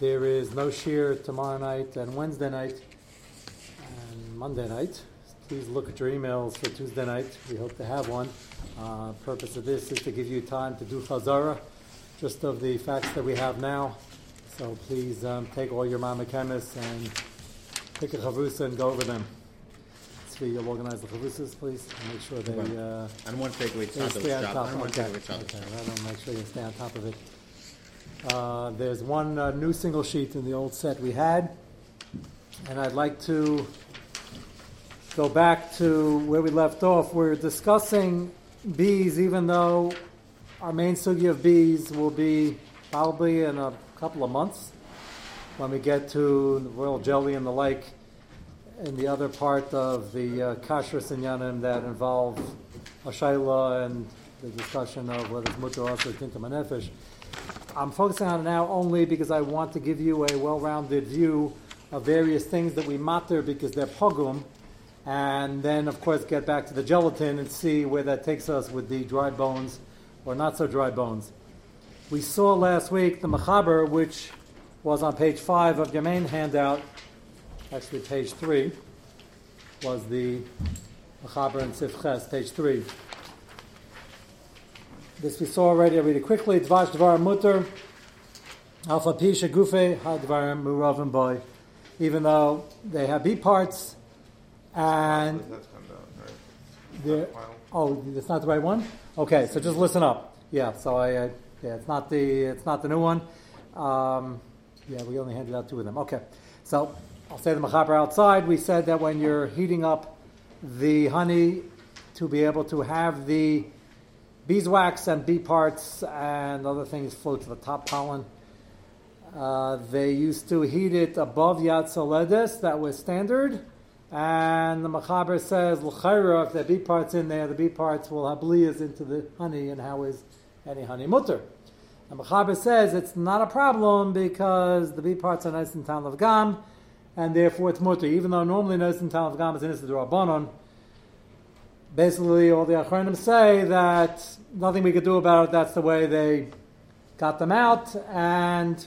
There is no shear tomorrow night and Wednesday night and Monday night. Please look at your emails for Tuesday night. We hope to have one. Uh, purpose of this is to give you time to do chazara, just of the facts that we have now. So please um, take all your mama chemists and pick a chavrusa and go over them. So you'll organize the chavusas, please, and make sure they. Uh, I don't want to take away they Tzadok's job. top. I don't want to take away okay. job. I don't make sure you stay on top of it. Uh, there's one uh, new single sheet in the old set we had, and I'd like to go back to where we left off. We're discussing bees, even though our main sugi of bees will be probably in a couple of months when we get to the royal jelly and the like, and the other part of the uh, kashrus inyanim that involve Ashayla and the discussion of whether it's mutter or tintam. I'm focusing on it now only because I want to give you a well-rounded view of various things that we matter because they're pogum, and then of course get back to the gelatin and see where that takes us with the dry bones or not so dry bones. We saw last week the Mechaber, which was on page five of your main handout, actually page three, was the Mechaber and Sifches, page three. This we saw already. I read it quickly. Dvash Dvar Mutter, Alpha Pisha Gufe, Hadvar Muravim Boy. Even though they have B parts, and That's down, right? oh, that's not the right one. Okay, so just listen up. Yeah, so I uh, yeah, it's not the it's not the new one. Um, yeah, we only handed out two of them. Okay, so I'll say the machaber outside. We said that when you're heating up the honey to be able to have the beeswax and bee parts and other things float to the top pollen. Uh, they used to heat it above Yad Soledes, that was standard. And the Machaber says, L'chaira, if there bee parts in there, the bee parts will have into the honey, and how is any honey mutter? The Machaber says it's not a problem because the bee parts are nice in town of Gam, and therefore it's mutter. Even though normally nice in town of Gam is in the Rabbanon, basically all the Achronim say that nothing we could do about it, that's the way they got them out, and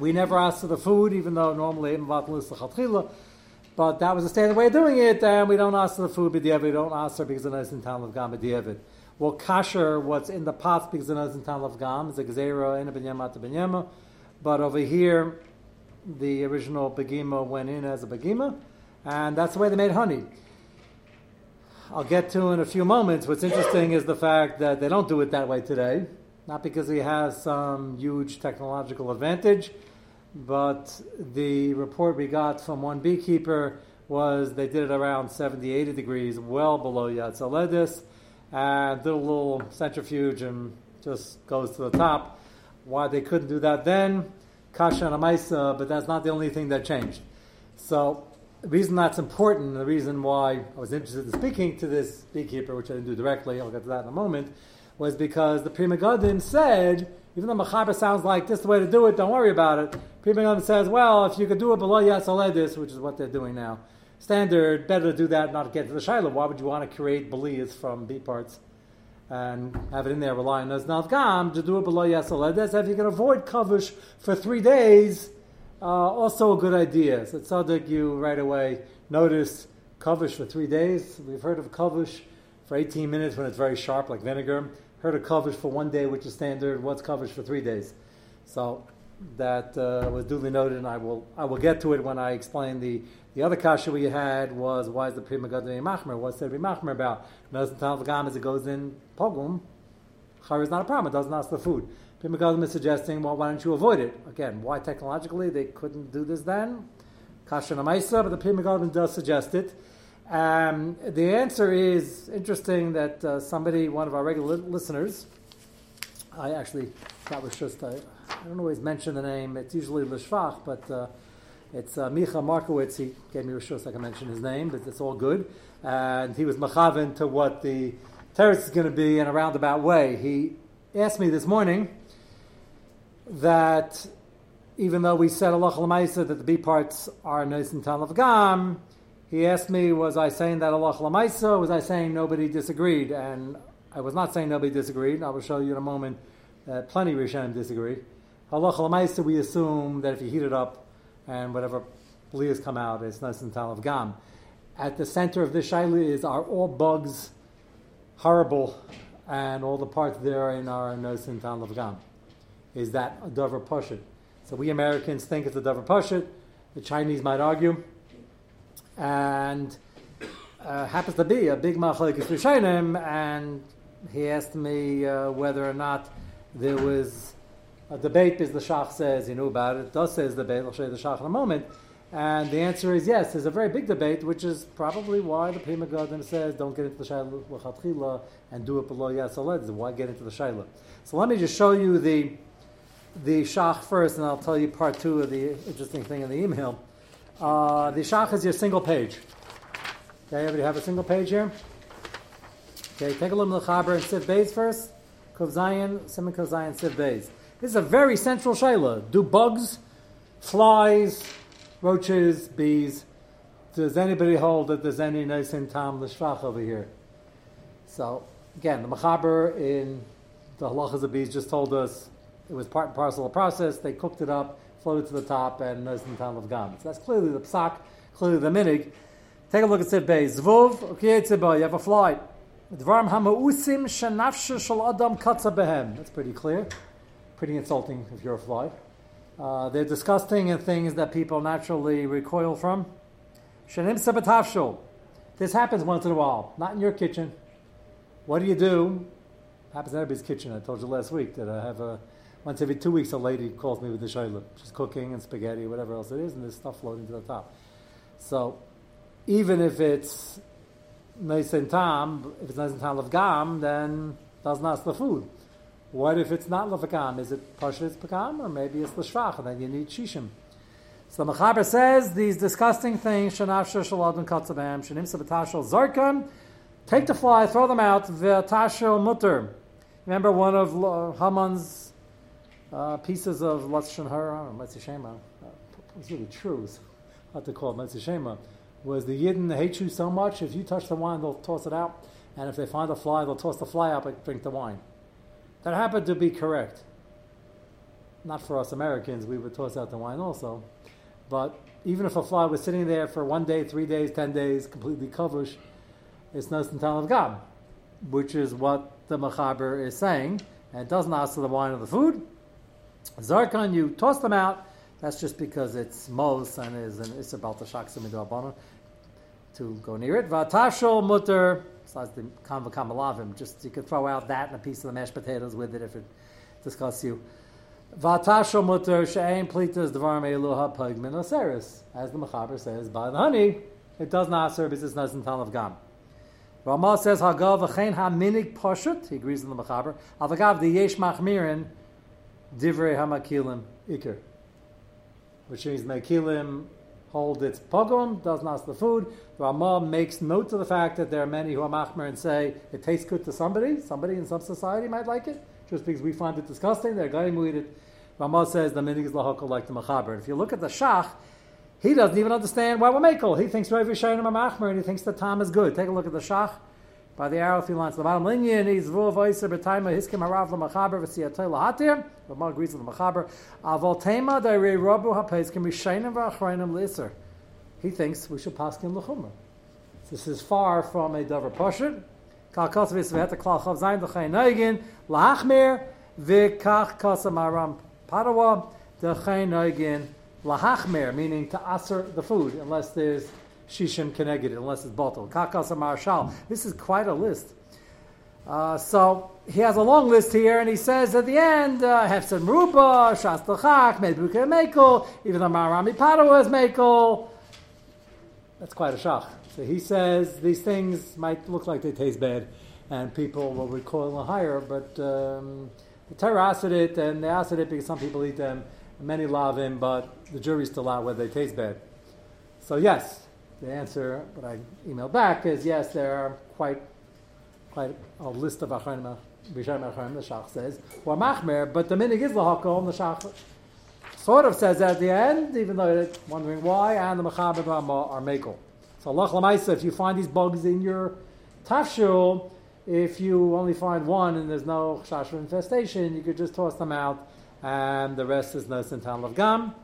we never asked for the food, even though normally but that was the standard way of doing it, and we don't ask for the food b'diavad, we don't ask her because it is in town of Gam b'diavad. Well, kasher, what's in the pots because it is in town of Gam, is a gzera in a benyama to benyama, but over here, the original begima went in as a begima, and that's the way they made honey. I'll get to in a few moments. What's interesting is the fact that they don't do it that way today, not because he has some huge technological advantage, but the report we got from one beekeeper was they did it around 70, 80 degrees, well below Yad Saledis, and did a little centrifuge and just goes to the top. Why they couldn't do that then, kasha and amaisa, but that's not the only thing that changed. So the reason that's important, the reason why I was interested in speaking to this beekeeper, which I didn't do directly, I'll get to that in a moment, was because the Pri Megadim said, even though Machaber sounds like this is the way to do it, don't worry about it. Pri Megadim says, well, if you could do it below Yasaledis, which is what they're doing now, standard, better to do that, not get to the Shiloh. Why would you want to create Belias from bee parts and have it in there relying on Navgam to do it below Yasaledis? If you can avoid Kavush for three days, uh, also a good idea. So Tzaddik, you right away notice kavush for three days. We've heard of kavush for 18 minutes when it's very sharp, like vinegar. Heard of kavush for one day, which is standard. What's kavush for three days? So that uh, was duly noted, and I will I will get to it when I explain the the other kasha we had was why is the prima gadol machmer? What said we machmer about? Notice the Talmud as it goes in pogum. Char is not a problem. It doesn't ask the food. Gadim is suggesting, well, why don't you avoid it? Again, why technologically they couldn't do this then? Kasha Namaisa, but the Gadim does suggest it. Um, the answer is interesting that uh, somebody, one of our regular listeners, I actually, that was just, I, don't always mention the name, it's usually Lishvach, but uh, it's uh, Micha Markowitz. He gave me a show so I can mention his name, but it's all good. And he was machavin to what the terrace is going to be in a roundabout way. He asked me this morning that even though we said Allah Lamaisa that the B parts are nice and of Gam, he asked me, was I saying that Allah Lamaisa, was I saying nobody disagreed? And I was not saying nobody disagreed. I will show you in a moment that plenty of Rishonim disagree. Halacha l'maisa, we assume that if you heat it up and whatever bliyas come out, it's nice and of gam. At the center of this shaila is are all bugs horrible, and all the parts therein are nice and of gam. Is that a davar pashut? So we Americans think it's a davar pashut. The Chinese might argue, and uh, happens to be a big machlekes rishonim, and he asked me uh, whether or not there was a debate because the Shach says he knew about it. does says debate. I'll show you the Shach in a moment. And the answer is yes. There's a very big debate, which is probably why the Pri Megadim says don't get into the Shaila and do it below Yasaled. Why get into the Shaila? So let me just show you the the Shach first, and I'll tell you part two of the interesting thing in the email. Uh, the Shach is your single page. Okay, everybody have a single page here? Okay, take a look at the Chaber and Siv Beis first. Kov Zion, Simon Kov Siv Beis. This is a very central Shaila. Do bugs, flies, roaches, bees, does anybody hold that there's any nice in Tam Lishvach over here? So, again, the Machaber in the Halachas of Bees just told us it was part and parcel of the process. They cooked it up, floated to the top, and nice in Tam of Gam. So that's clearly the psak, clearly the minig. Take a look at Siv Beis. Zvuv, okay, you have a fly. Dvarim hamausim shenafshe shel adam katza behem. That's pretty clear. Pretty insulting if you're a fly. Uh, they're disgusting and things that people naturally recoil from. Shenim sabatafshul. This happens once in a while, not in your kitchen. What do you do? Happens in everybody's kitchen. I told you last week that I have a once every two weeks a lady calls me with the shayla. She's cooking and spaghetti, whatever else it is, and there's stuff floating to the top. So even if it's nice and tam, if it's nice and tam of gam, then doesn't ask the food. What if it's not lefakam? Is it pashas pakam, or maybe it's l'shvach, and then you need shishim? So the Mechaber says these disgusting things, shanafsha shaladun katzabam, shanim sabatashal zarkan, take the fly, throw them out, v'tashal mutter. Remember one of Haman's uh, pieces of Lashon Hara, or uh, it's really true, it's hard to call it Shema, was the Yidden hate you so much, if you touch the wine, they'll toss it out, and if they find a fly, they'll toss the fly out and drink the wine. That happened to be correct. Not for us Americans, we would toss out the wine also. But even if a fly was sitting there for one day, three days, ten days, completely covered, it's not no of God, which is what the Machaber is saying. And it doesn't ask for the wine or the food. Zarkan, you toss them out. That's just because it's mos and is an isabal tashaksim to go near it. Vatashol mutter besides the kanvakamalavim. Just you could throw out that and a piece of the mashed potatoes with it if it disgusts you. Vatasho mutter she'ain plitas dvarim eluha pagmin oseris. As the Mechaber says, by the honey, it does not serve as its tell of gam. Ramah says hagav v'chein haminig poshut. He agrees with the Mechaber. Avagav the yesh machmirin divrei hamakilim ikir. Which means makilim hold its pogrom, doesn't ask the food. The Ramah makes note of the fact that there are many who are machmer and say it tastes good to somebody. Somebody in some society might like it, just because we find it disgusting. They're going to eat it. Ramah says the minig is lahakal like the machaber. If you look at the shach, he doesn't even understand why we're makel. He thinks Rav Yishayim are machmer and he thinks the tam is good. Take a look at the shach by the arrow few lines. The bottom linear is vuv oiser b'taima hiskim harav l'machaber v'siyatay lahatir. Ramah agrees with the machaber. Avol tema dairei rabu ha'peiskim rishayim v'achroinim l'isser. He thinks we should pass in l'chumrah. This is far from a davar pashut. Kal kosvis v'het klal chav zayin d'chay neigin lahachmir v'kach kasam aram padawa d'chay neigin lahachmir, meaning to aser the food unless there's shishim keneged, unless it's bottled. Kakasa marshal. This is quite a list. Uh, so he has a long list here, and he says at the end, uh, Hefsed Meruba, Shas Tachak, Medbuka Mekel, even though Marami Padua is Mekel. That's quite a shach. So he says these things might look like they taste bad, and people will recoil them higher, but um, the Torah asked it, and they asked it because some people eat them, and many love him, but the jury's still out whether they taste bad. So yes, the answer, what I emailed back is yes, there are quite quite a list of achronim, Rishayim achronim, the Shach says, or machmer, but the minig is lahakol, and the Shach sort of says at the end, even though you're wondering why, and the mechaber are makel. So Allah if you find these bugs in your tafshul, if you only find one and there's no shashra infestation, you could just toss them out and the rest is Nos and Tam of Gam.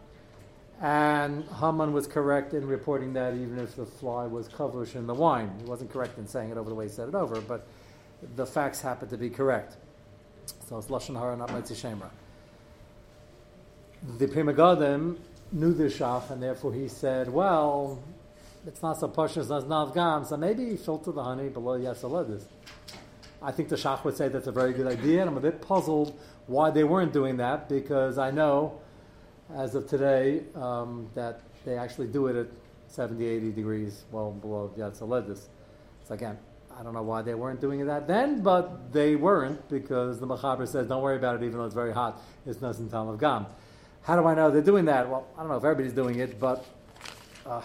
And Haman was correct in reporting that even if the fly was kavush in the wine. He wasn't correct in saying it over the way he said it over, but the facts happened to be correct. So it's Lashon Hara, not Mitzvah Shemra. The Pri Megadim knew the Shach, and therefore he said, well, it's not so precious as Nav Gam, so maybe filter the honey below Yasaladis. I think the Shach would say that's a very good idea, and I'm a bit puzzled why they weren't doing that, because I know as of today, um, that they actually do it at 70, 80 degrees, well below the Yatzaledis. So again, I don't know why they weren't doing that then, but they weren't because the Machaber says, don't worry about it, even though it's very hot. It's Nasan Tam of Gam. How do I know they're doing that? Well, I don't know if everybody's doing it, but uh,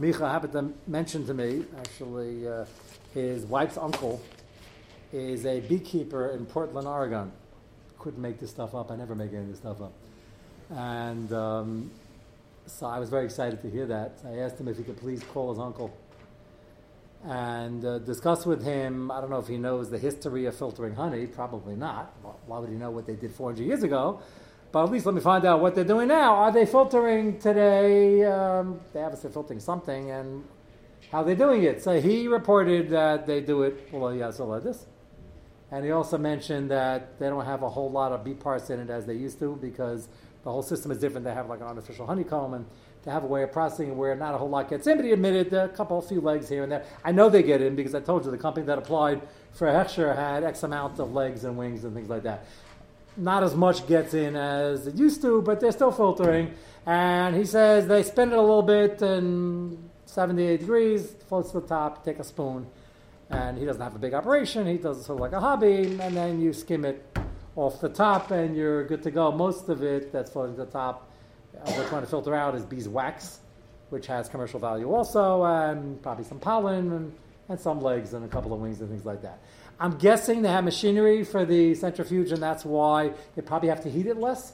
Micha happened to mention to me, actually, uh, his wife's uncle is a beekeeper in Portland, Oregon. Couldn't make this stuff up. I never make any of this stuff up. And um, so I was very excited to hear that. I asked him if he could please call his uncle and uh, discuss with him. I don't know if he knows the history of filtering honey. Probably not. Why would he know what they did 400 years ago? But at least let me find out what they're doing now. Are they filtering today? Um, they obviously filtering something, and how they're doing it. So he reported that they do it like this. And he also mentioned that they don't have a whole lot of bee parts in it as they used to because the whole system is different. They have like an artificial honeycomb and they have a way of processing where not a whole lot gets in, but he admitted a couple, few legs here and there. I know they get in because I told you the company that applied for hechsher had X amount of legs and wings and things like that. Not as much gets in as it used to, but they're still filtering. And he says they spin it a little bit and 78 degrees, floats to the top, take a spoon. And he doesn't have a big operation, he does it sort of like a hobby, and then you skim it off the top and you're good to go. Most of it that's floating to the top, uh, we're trying to filter out is beeswax, which has commercial value also, and probably some pollen and, and some legs and a couple of wings and things like that. I'm guessing they have machinery for the centrifuge, and that's why they probably have to heat it less.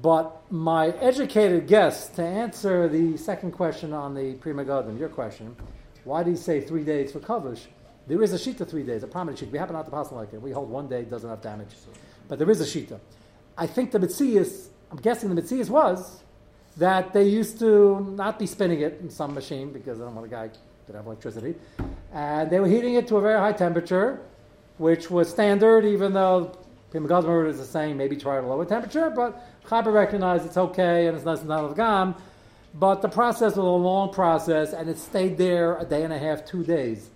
But my educated guess to answer the second question on the Pri Megadim, your question, why do you say three days for kavush? There is a shita three days, a prominent shita. We happen not to pass like it. We hold one day, doesn't have damage. But there is a shita. I think the Mitzias, I'm guessing the Mitzias was that they used to not be spinning it in some machine because I don't want a guy to have electricity. And they were heating it to a very high temperature, which was standard, even though Pim Gosmer is saying maybe try at a lower temperature, but Chaber recognized it's okay and it's nice and not the gam. But the process was a long process and it stayed there a day and a half, two days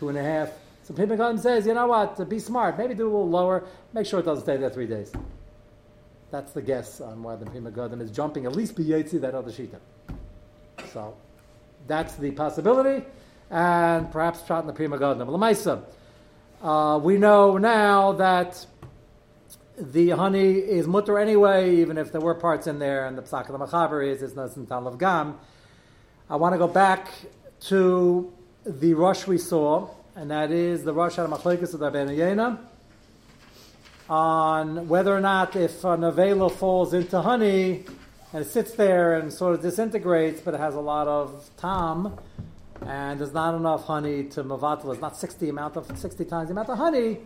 two and a half. So Pimikon says, you know what, be smart, maybe do a little lower, make sure it doesn't stay there three days. That's the guess on why the Pima is jumping at least Biyetzi, that other Shita. So that's the possibility, and perhaps shot in the Pri Megadim. Uh, we know now that the honey is mutter anyway, even if there were parts in there, and the psak of the machaber is it's not gam. I want to go back to the rush we saw, and that is the rush out of Machlekes of Yena, on whether or not if a novela falls into honey and it sits there and sort of disintegrates, but it has a lot of tam, and there's not enough honey to mavatla. it's not 60 amount of 60 times the amount of honey.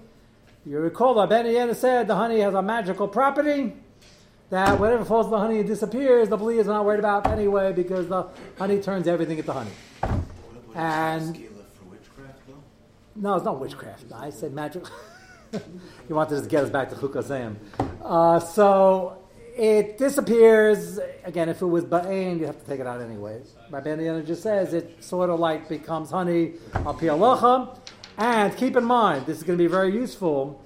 You recall that Ben Yena said the honey has a magical property that whatever falls in the honey disappears. The blee is not worried about anyway because the honey turns everything into honey. And no, it's not witchcraft. I said magic. you wanted to get us back to Chukazim. Uh, so it disappears. Again, if it was ba'ain, you have to take it out anyways. Rabbi just says it sort of like becomes honey al pialacha. And keep in mind, this is going to be very useful.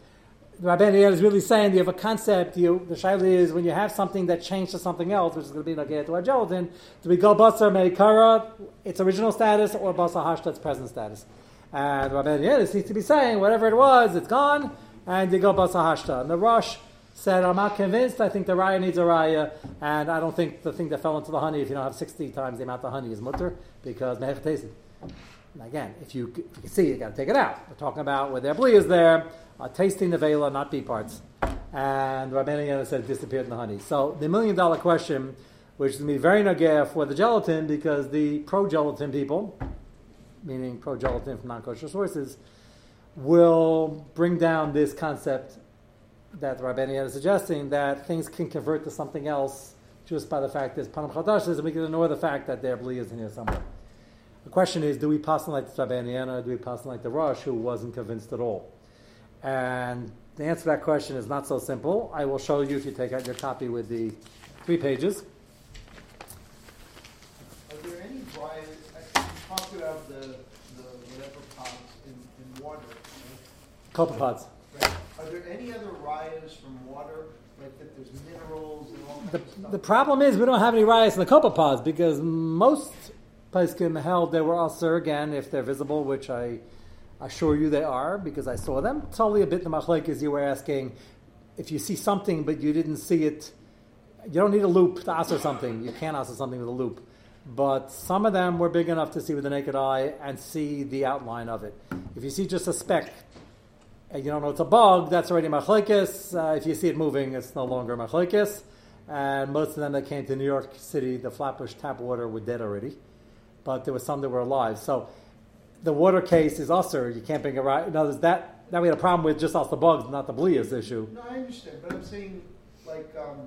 Rabbi is really saying you have a concept. You, the shaila is when you have something that changed to something else, which is going to be like to our gelatin. Do we go basar meikara, its original status, or basar hashta, its present status? And Rabbi Yehuda seems to be saying, whatever it was, it's gone, and you go basahashta. And the Rosh said, I'm not convinced. I think the raya needs a raya, and I don't think the thing that fell into the honey, if you don't have 60 times the amount of honey, is mutter, because mehech. Again, if you, if you can see, you've got to take it out. We're talking about where their blee is there, uh, tasting the vela, not bee parts. And Rabbi Yehuda said disappeared in the honey. So the million dollar question, which is going to be very nagaya for the gelatin, because the pro gelatin people, meaning pro-gelatin from non-kosher sources, will bring down this concept that the Rabbani is suggesting that things can convert to something else just by the fact there's Panam Chadashis, and we can ignore the fact that there Bli is in here somewhere. The question is, do we pass on like the or do we pass on like the Rosh, who wasn't convinced at all? And the answer to that question is not so simple. I will show you if you take out your copy with the three pages. Are there any briars, I- you talked about the, the whatever pods in, in water, right? Copepods. Right. Are there any other riots from water, like that there's minerals and all The, the problem is we don't have any riots in the copepods because most Paiskim held they were usher again if they're visible, which I assure you they are because I saw them. Totally a bit the you were asking if you see something but you didn't see it. You don't need a loop to answer something. You can't answer something with a loop. But some of them were big enough to see with the naked eye and see the outline of it. If you see just a speck and you don't know it's a bug, that's already machlekes. Uh, if you see it moving, it's no longer machlekes. And most of them that came to New York City, the Flatbush tap water were dead already. But there was some that were alive. So the water case is usher. You can't bring it right. No, there's that. That we had a problem with just us the bugs, not the bleas issue. No, I understand, but I'm saying, like, um,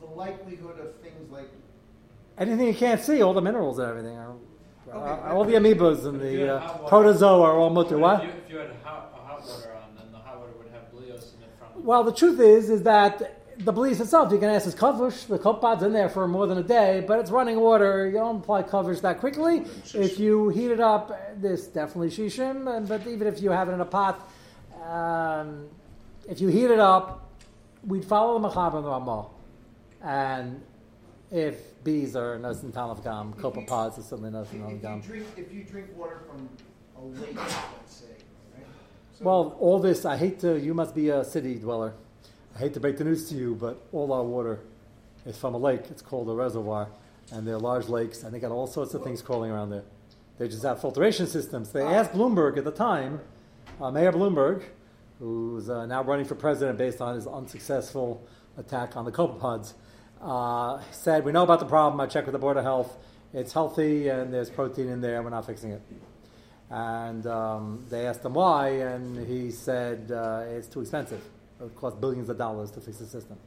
the likelihood of things like, Anything you can't see, all the minerals and everything. Are, Okay. uh, all the amoebas and But if you the uh, water- protozoa are all mutter. But What? If you, if you had hot, a hot water on, then the hot water would have bleos in it from. Well, the truth is, is that the bleach itself, you can ask is kavush. The kopod's in there for more than a day, but it's running water. You don't apply coverage that quickly. If you heat it up, there's definitely shishim. But even if you have it in a pot, um, if you heat it up, we'd follow the machaber and the. And if bees are nosin talaf gam, copepods are certainly nosin you gam. if you drink water from a lake, let's say, right? So- Well, all this, I hate to, you must be a city dweller. I hate to break the news to you, but all our water is from a lake. It's called a reservoir. And they're large lakes, and they got all sorts of things crawling around there. They just have filtration systems. They asked Bloomberg at the time, uh, Mayor Bloomberg, who's uh, now running for president based on his unsuccessful attack on the copepods, uh, said, We know about the problem. I checked with the Board of Health. It's healthy, and there's protein in there. We're not fixing it. And um, they asked him why, and he said uh, it's too expensive. It would cost billions of dollars to fix the system.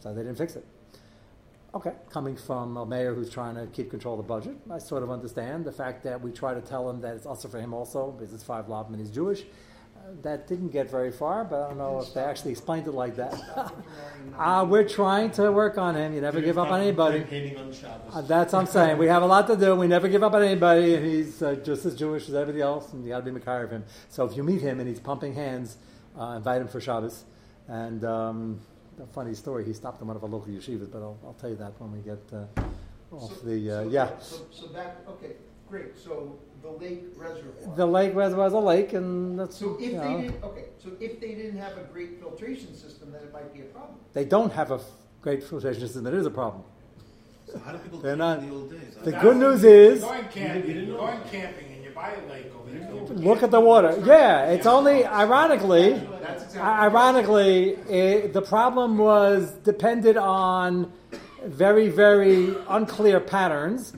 So they didn't fix it. Okay, coming from a mayor who's trying to keep control of the budget, I sort of understand the fact that we try to tell him that it's also for him also, because it's five lob and he's Jewish. Uh, that didn't get very far, but I don't know if they actually explained it like that. uh, we're trying to work on him. You never give up on anybody. On Uh, that's what I'm saying. We have a lot to do. We never give up on anybody, and he's uh, just as Jewish as everybody else, and you got to be Makar of him. So if you meet him and he's pumping hands, uh, invite him for Shabbos. And um, a funny story, he stopped in one of our local yeshivas, but I'll, I'll tell you that when we get uh, off So- the. Uh, so- yeah. So, so that, okay, great, so the lake reservoir. The lake reservoir is a lake, and that's. So if they know, didn't, okay, so if they didn't have a great filtration system, then it might be a problem. they don't have a f- great filtration system, it is a problem. So how do people They're do not- in the old days? The good news is. Going You camping, didn't going camping, buy a lake over there. Look at the water. Yeah, it's only ironically, ironically, it, the problem was depended on very, very unclear patterns.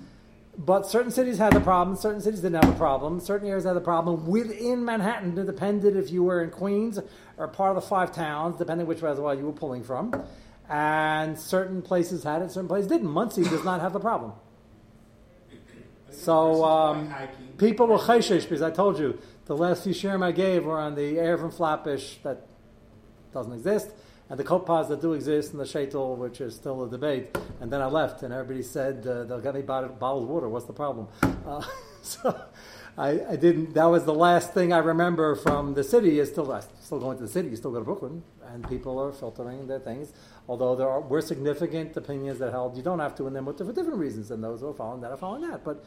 But certain cities had the problem. Certain cities didn't have the problem. Certain areas had the problem. Within Manhattan, it depended if you were in Queens or part of the five towns, depending which reservoir you were pulling from. And certain places had it, certain places didn't. Monsey does not have the problem. So um, hiking. People were chayshish because I told you the last few shirim I gave were on the air from Flatbush that doesn't exist, and the kopaz that do exist, and the shaitel, which is still a debate. And then I left, and everybody said uh, they'll get me bottled, water. What's the problem? Uh, so I, I didn't. That was the last thing I remember from the city. Is still I still going to the city. You still go to Brooklyn, and people are filtering their things. Although there are, were significant opinions that held you don't have to, and then for different reasons, and those who are following that are following that. But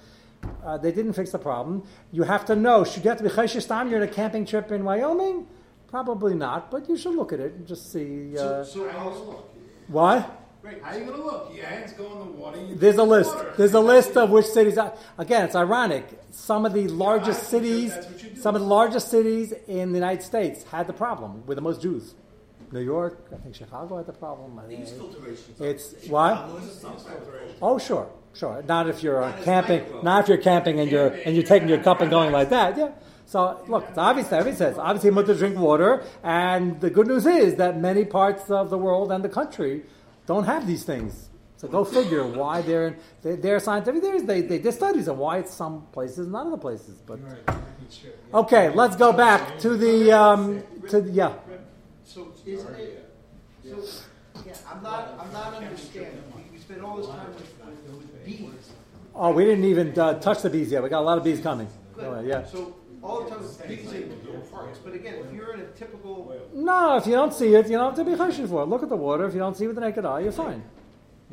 uh, they didn't fix the problem. You have to know, should you have to be chayshish time? You're on a camping trip in Wyoming? Probably not, but you should look at it and just see. Uh, So, so How you gonna look? what? Right, how you gonna look? Your hands go in the water. You There's a list. water. There's a list of which cities. Are, again, it's ironic. Some of the largest you- cities, that's what you do. some of the largest cities in the United States had the problem with the most Jews. New York, I think Chicago had the problem. I think filtration. it's what? Chicago is a summer. Oh, sure, sure. Not if you're uh, Not camping. Not if you're camping and you're and you're taking your cup and going like that. Yeah. So look, it's obvious. Everybody says obviously mutter to drink water, and the good news is that many parts of the world and the country don't have these things. So go figure why they're they, they're scientific. There's they, they did studies on why it's some places, and not other places. But okay, let's go back to the um, to the, yeah. So isn't it, so, yeah, I'm not, I'm not understanding, we, we spent all this time with, with- with bees. Oh, we didn't even uh, touch the bees yet. We got a lot of bees coming. Good. Ahead, yeah. So all the time with bees in parks, but again, if you're in a typical, No, if you don't see it, you don't have to be chashin for it. Look at the water. If you don't see it with the naked eye, you're fine.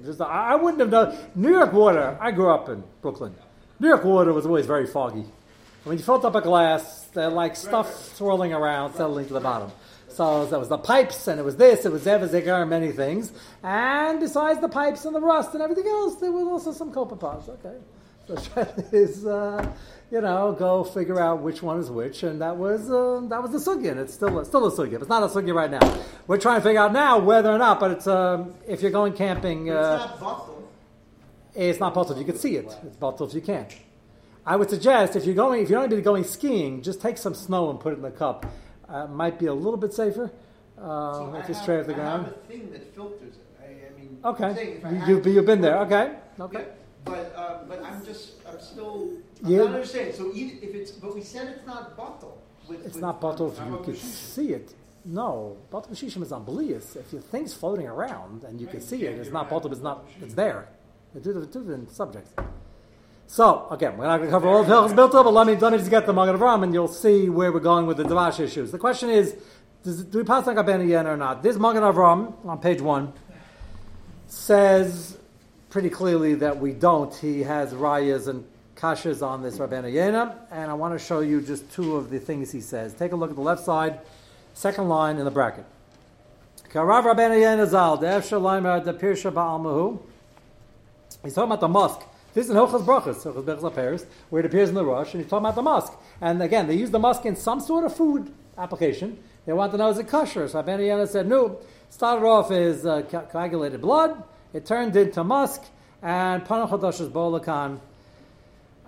Just, I I wouldn't have known. New York water, I grew up in Brooklyn. New York water was always very foggy. When you filled up a glass, there like stuff swirling around, settling to the bottom. So there was the pipes, and it was this, it was Evazigar, and many things. And besides the pipes and the rust and everything else, there was also some copepods. Okay. So the trend is, uh, you know, go figure out which one is which, and that was uh, that was the sugya. and It's still still a sugya. It's not a sugya right now. We're trying to figure out now whether or not. But it's um, if you're going camping, it's uh, not bottled. it's not possible if you can see it. It's possible if you can't. I would suggest if you're going, if you're going to be going skiing, just take some snow and put it in the cup. Uh, might be a little bit safer uh, So I if you have- stray off the I ground. have a thing that filters it, I, I mean. Okay, if I you, had you've, you've been there. Okay, Yeah, okay. But, um, but I'm just, I'm still, I'm You- not understanding, so even if it's, but we said it's not bottled. with- It's with- not bottled if you could Shishim. see it. No, bottled shishim is unbelievous. If your thing's floating around and you can see it, it's not bottled. It's not. It's there. They're two different subjects. So again, we're not going to cover all the hills built up, but let me let me just get the Magen Avram, and you'll see where we're going with the Davash issues. The question is, does, do we pass on Gaben yen or not? This Magen Avram on page one says pretty clearly that we don't. He has rayas and kashas on this Rabbeinu Yena, and I want to show you just two of the things he says. Take a look at the left side, second line in the bracket. He's talking about the mosque. This is in Hilchas Brachas, Hilchas Brachas Paris, where it appears in the Rush, and he's talking about the mosque. And again, they use the mosque in some sort of food application. They want to know is it kosher. So Yena said, no. Started off as uh, co- coagulated blood. It turned into musk, and Panach Chodosh is Bolakan.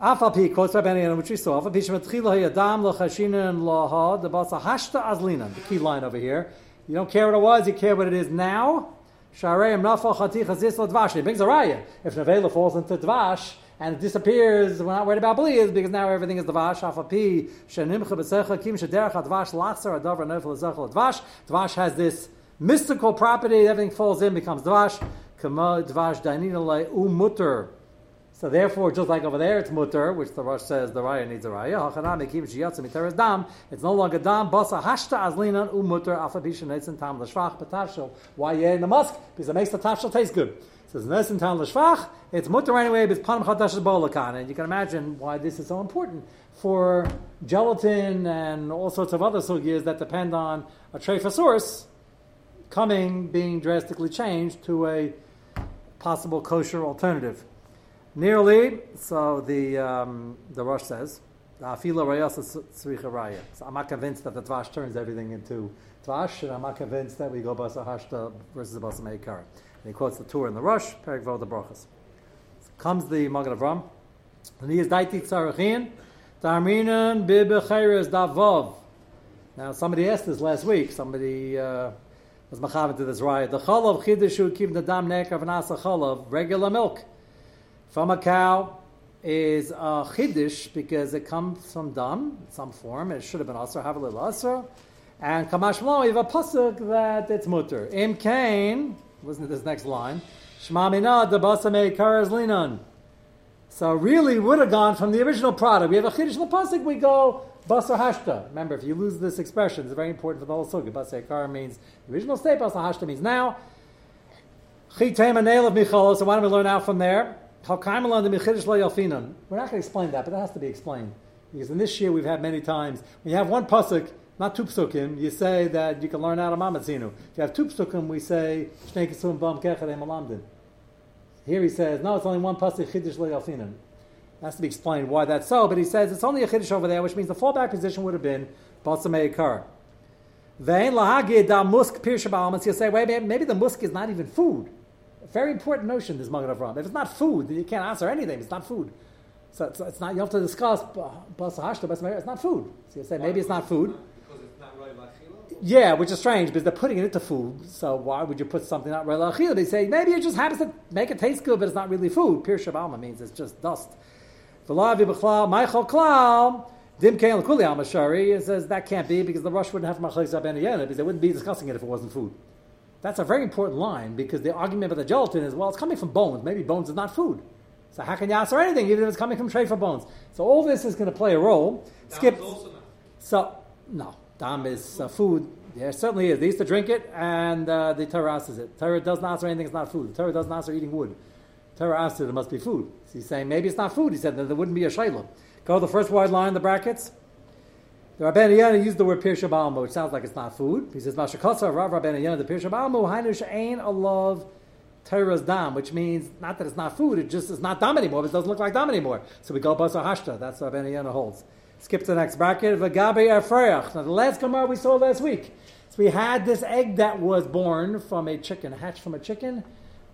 Afal quotes Yena, which we saw. Afal pi shematchila hayadam l'chashinin laha debasa hashta azlinan. The key line over here. You don't care what it was, you care what it is now. Shareim nafal chati chazis dvash. It brings a raya. If nevela falls into dvash and it disappears, we're not worried about blias because now everything is dvash. Afal pi shenimcha b'secha kim shederach dvash lachser adavar nefel zechel dvash. Dvash has this mystical property. Everything falls in, becomes dvash. Kama dvash dainina le umutter. So therefore, just like over there, it's mutter, which the Rosh says the raya needs a raya. Dam. It's no longer dam. Basa hashta azlinan umutter afapisha netzin tam l'shvach betavshel. Why yeah in the musk? Because it makes the tavshel taste good. It says netzin tam l'shvach. It's mutter anyway. It's panam chadash bolakan, and you can imagine why this is so important for gelatin and all sorts of other sugyas that depend on a treifa source coming being drastically changed to a possible kosher alternative. Nearly, so the um, the Rosh says, "Afila raya." So I'm not convinced that the dvash turns everything into dvash, and I'm not convinced that we go basa hashta versus basa meikar. And he quotes the Torah in the Rosh, Perik Vod. So comes the Magen Avram, and he is daiti tzarachin, tarminan davav. Now somebody asked this last week. Somebody. Uh, was machav to this raya. The chalav chidushu kiv the dam nekar v'nasa chalav regular milk from a cow is a chiddush because it comes from dam some form. It should have been asr, have a little asr. And kamash you have a pasuk that it's mutter. Im kain, listen to this next line. Shema mina de basame karas linan. So really would have gone from the original product. We have a chiddush pasuk. We go basar hashta. Remember, if you lose this expression, it's very important for the whole sukkah. Basar kar means the original state. Basar hashta means now. Nail of michalo. So why don't we learn out from there? We're not going to explain that, but that has to be explained. Because in this year we've had many times, when you have one pasuk, not two psukim, you say that you can learn out of Mamatzinu. If you have two psukim, we say, Here he says, no, it's only one pasuk, Le'alfinan. It has to be explained why that's so, but he says it's only a Chiddush over there, which means the fallback position would have been Balsamei Kar. Vein lahagid da musk pirsha ba'almas. You'll say, wait, maybe the musk is not even food. Very important notion, this Magen Avram. If it's not food, then you can't answer anything. It's not food. So it's, it's not, you have to discuss, basa hashta, basa meir, it's not food. So you say, maybe it's not food. Because it's not right lachila? Yeah, which is strange because they're putting it into food. So why would you put something not real achila? They say maybe it just happens to make it taste good, but it's not really food. Pir shabalma means it's just dust. V'lavi b'chlal ma'achal klal dim kein l'kuli al mashari. It says that can't be because the rush wouldn't have machlekes ben because they wouldn't be discussing it if it wasn't food. That's a very important line because the argument about the gelatin is well, it's coming from bones. Maybe bones is not food. So how can you ask for anything even if it's coming from for bones? So all this is going to play a role. Skip. Dam's also not. So no, dam is uh, food. There certainly is. They used to drink it, and uh, the Torah asks it. Torah doesn't answer anything. It's not food. The Torah doesn't answer eating wood. Torah asks it. It must be food. So he's saying maybe it's not food. He said then there wouldn't be a shayla. Go to the first wide line in the brackets. Rabbeinu Yana used the word pirsha ba'alma, which sounds like it's not food. He says mashakotza rav Rabbeinu Yana the pirsha ba'alma hainu she'ain alav Torah's dam, which means not that it's not food, it just is not dam anymore, but it doesn't look like dam anymore. So we go basar hashta. That's what Rabbeinu Yana holds. Skip to the next bracket. V'gabe afreach. Now the last Gemara we saw last week. So we had this egg that was born from a chicken, hatched from a chicken. It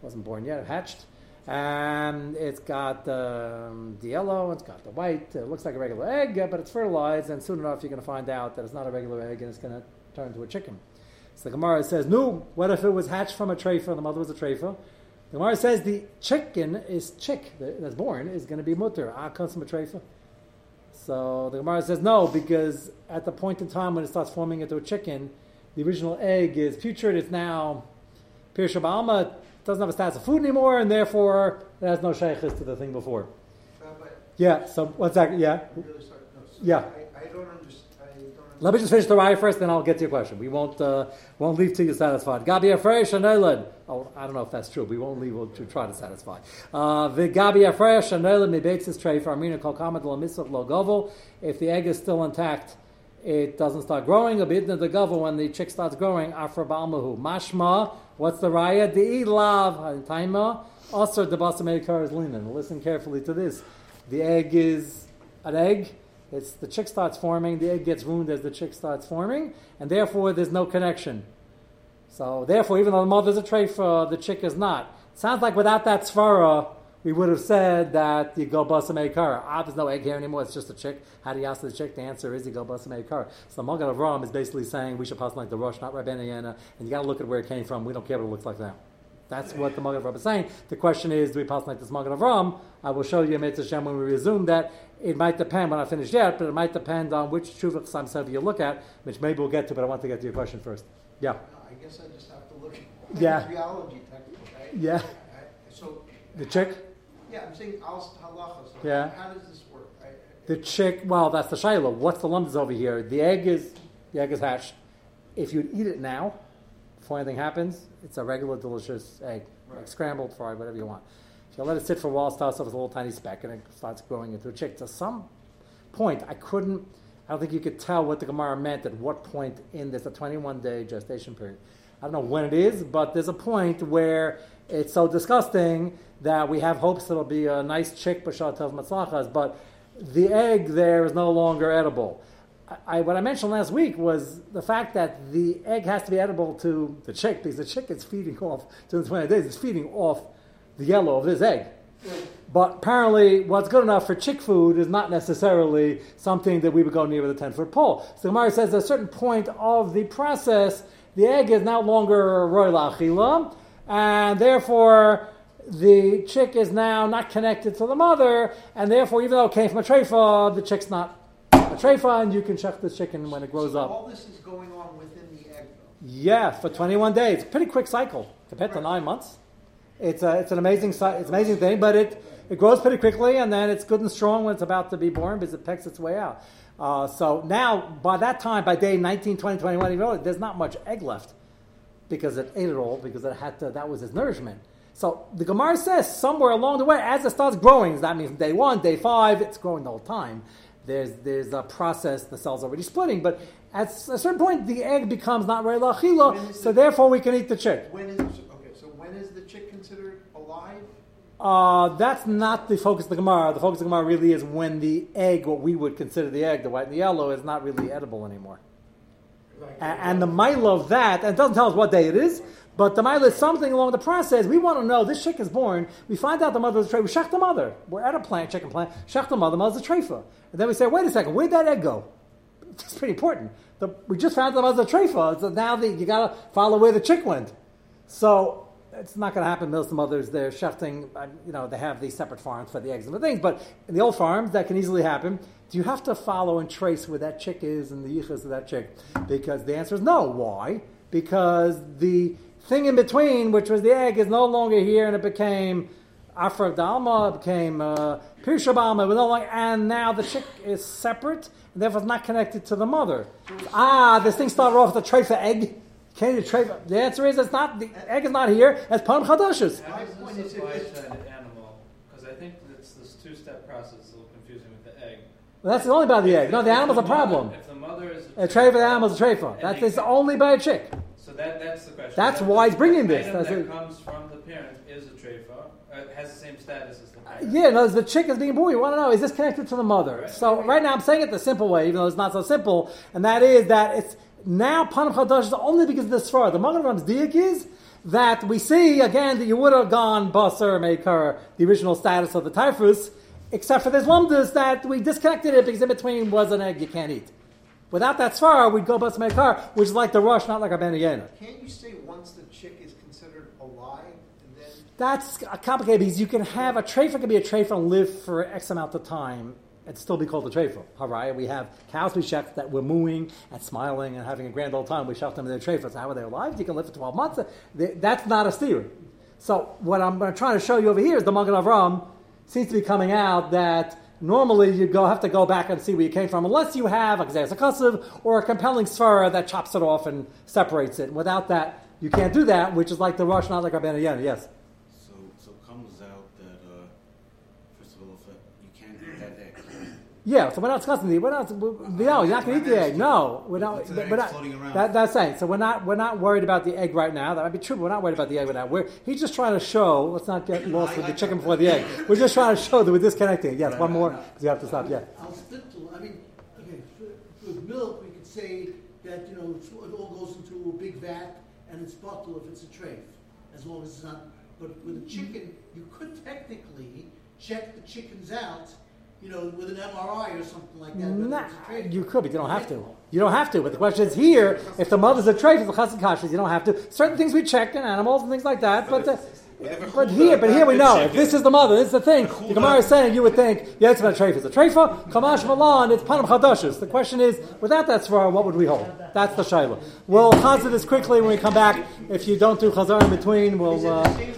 wasn't born yet, hatched. And it's got um, the yellow, it's got the white. It looks like a regular egg, but it's fertilized, and soon enough you're going to find out that it's not a regular egg and it's going to turn into a chicken. So the Gemara says, no, what if it was hatched from a treifa, and the mother was a treifa? The Gemara says the chicken is chick that's born is going to be mutter. Ah, comes from a treifa. So the Gemara says no, because at the point in time when it starts forming into a chicken, the original egg is putrid. It's now Pirsha Ba'alma doesn't have a status of food anymore, and therefore it has no shaykhis to the thing before. Rabbi, Yeah. So what's that? Yeah. Really sorry. No, so Yeah. I, I don't understand. I don't understand. Let me just finish the raya first, then I'll get to your question. We won't uh, won't leave till you're satisfied. Gabi Afresh Anoilad. Oh, I don't know if that's true. We won't leave to try to satisfy. Uh, The Gabi Afresh Anoilad Mibetzis Tray for Amina Kol Kamat Lo Misach Lo Govel. If the egg is still intact, it doesn't start growing. A bit in the govel when the chick starts growing. Afra Balmahu Mashma. What's the raya? The Ilav Taima. Also, the Basamedikar is linen. Listen carefully to this. The egg is an egg. It's the chick starts forming, the egg gets wounded as the chick starts forming, and therefore there's no connection. So therefore, even though the mother's a treifa, the chick is not. Sounds like without that svara, we would have said that you go basam kara. Ah, there's no egg here anymore. It's just a chick. How do you ask the chick? The answer is you go basam kara. So the Magen of Ram is basically saying we should pass like the rush, not Yana, and you got to look at where it came from. We don't care what it looks like now. That's what the Magen of Ram is saying. The question is, do we pass like this Magen of Ram? I will show you Mitzvah Shem when we resume that. It might depend, we're not finished yet, but it might depend on which Shuvah Chassam you look at, which maybe we'll get to, but I want to get to your question first. Yeah. I guess I just have to look at Yeah. the theology. I- Yeah. So, The chick? Yeah, I'm saying al halacha. So Yeah. How does this work? I- I- The chick, well, that's the Shiloh. What's the lumps over here? The egg is the egg is hatched. If you eat it now, before anything happens, it's a regular delicious egg, like scrambled, fried, whatever you want. If you let it sit for a while, it starts off as a little tiny speck, and it starts growing into a chick. To some point, I couldn't. I don't think you could tell what the Gemara meant at what point in this a 21 day gestation period. I don't know when it is, but there's a point where it's so disgusting that we have hopes it'll be a nice chick b'shat of matzlachas, but the egg there is no longer edible. I, what I mentioned last week was the fact that the egg has to be edible to the chick because the chick is feeding off to the 20 days. It's feeding off the yellow of this egg. But apparently, what's good enough for chick food is not necessarily something that we would go near with a 10 foot pole. So Gemara says at a certain point of the process, the egg is no longer roy la'achila, and therefore the chick is now not connected to the mother, and therefore, even though it came from a treifa, the chick's not a treifa, and you can check the chicken when it grows so up. All this is going on within the egg, though. Yeah, for 21 days. Pretty quick cycle compared to nine months. It's, a, it's an amazing it's an amazing thing, but it, it grows pretty quickly, and then it's good and strong when it's about to be born because it pecks its way out. Uh, so now, by that time, by day 19, 20, 21, you know, there's not much egg left because it ate it all because it had to, that was its nourishment. So the Gemara says somewhere along the way, as it starts growing, that means day one, day five, it's growing the whole time. There's, there's a process, the cell's already splitting, but at a certain point, the egg becomes not When lachila, so therefore we can eat the chick. When is okay? So when is the chick considered alive? Uh, that's not the focus of the Gemara. The focus of the Gemara really is when the egg, what we would consider the egg, the white and the yellow, is not really edible anymore. And the milo of that, and it doesn't tell us what day it is, But the mile is something along the process. We want to know this chick is born. We find out the mother is a treifa. We shech the mother. We're at a plant, chicken plant. Shech the mother. Mother's a treifa. And then we say, wait a second, where'd that egg go? It's pretty important. The, we just found the mother's a treifa. So now the, you got to follow where the chick went. So it's not going to happen. Most mothers, they're shefting, you know, they have these separate farms for the eggs and the things. But in the old farms, that can easily happen. Do you have to follow and trace where that chick is and the yichus of that chick? Because the answer is no. Why? Because the thing in between, which was the egg, is no longer here and it became Afra Dalma, it became uh, Pirsha no longer, and now the chick is separate, and therefore it's not connected to the mother. Ah, this thing started off with a tray for egg. Can you treifa? The answer is it's not, the egg is not here, it's Pan Chadashis. How My is point this is a if it's- animal? Because I think it's this two-step process, a little confusing with the egg. Well, that's only by the egg. No, the animal's a mother- problem. If the mother is A treifa, the animal's a treifa. That's it's only by a chick. So that, that's the question. That's That- why it's bringing this. item That's that it. comes from the parent is a treifa, uh, it has the same status as the parent. Yeah, no, the chick is being born. You want to know, is this connected to the mother? So right now I'm saying it the simple way, even though it's not so simple, and that is that it's now Panam Chadash is only because of this far. The Magen Avram's diak is that we see again that you would have gone Basar Maker, the original status of the treifus, except for this lumdus that we disconnected it because in between was an egg you can't eat. Without that svara, we'd go Basar Maker, which is like the rush, not like a Benayena. Can't you say once the chick is considered alive, then That's complicated because you can have a treifa can be a treifa and live for X amount of time and still be called a. All right, we have cows we shecht that were mooing and smiling and having a grand old time. We shecht them in their treifa. So how are they alive? You can live for twelve months. That's not a steer. So what I'm trying to try to show you over here is the Magen Avram seems to be coming out that normally you go have to go back and see where you came from, unless you have a Kassav or a compelling svara that chops it off and separates it. Without that, you can't do that, which is like the rush, not like a Benayana. Yes. So, so comes out that, uh, first of all, if, uh, you can't eat that egg. Yeah, so we're not discussing the we're not we, no, uh, you're not going to eat the egg. No, we're not. It's an We're not floating around. that, that's saying. So we're not we're not worried about the egg right now. That might be true. But we're not worried about the egg right now. We're, he's just trying to show. Let's not get lost with the chicken before the egg. We're just trying to show that we're disconnecting. Yes, one more because you have to stop. Yeah. I'll split, the- I mean, okay, for- with milk, we could say that, you know, it all goes into a big vat and it's bottled if it's a trafe, as long as it's not, but with a chicken, you could technically check the chickens out, you know, with an MRI or something like that. Nah, you could, but you don't have to. You don't have to. But the question is here: if the mother's a trait, a chassid kashrus, you don't have to. Certain things we check in animals and things like that. But the, but here, but here we know if this is the mother, this is the thing. The Gemara is saying you would think yeah, it's about a treifa. It's a treifa, kamashma lan. It's panam chadashus. The question is, without that svara, what would we hold? That's the shayla. We'll chazir this quickly when we come back. If you don't do chazar in between, we'll. Uh,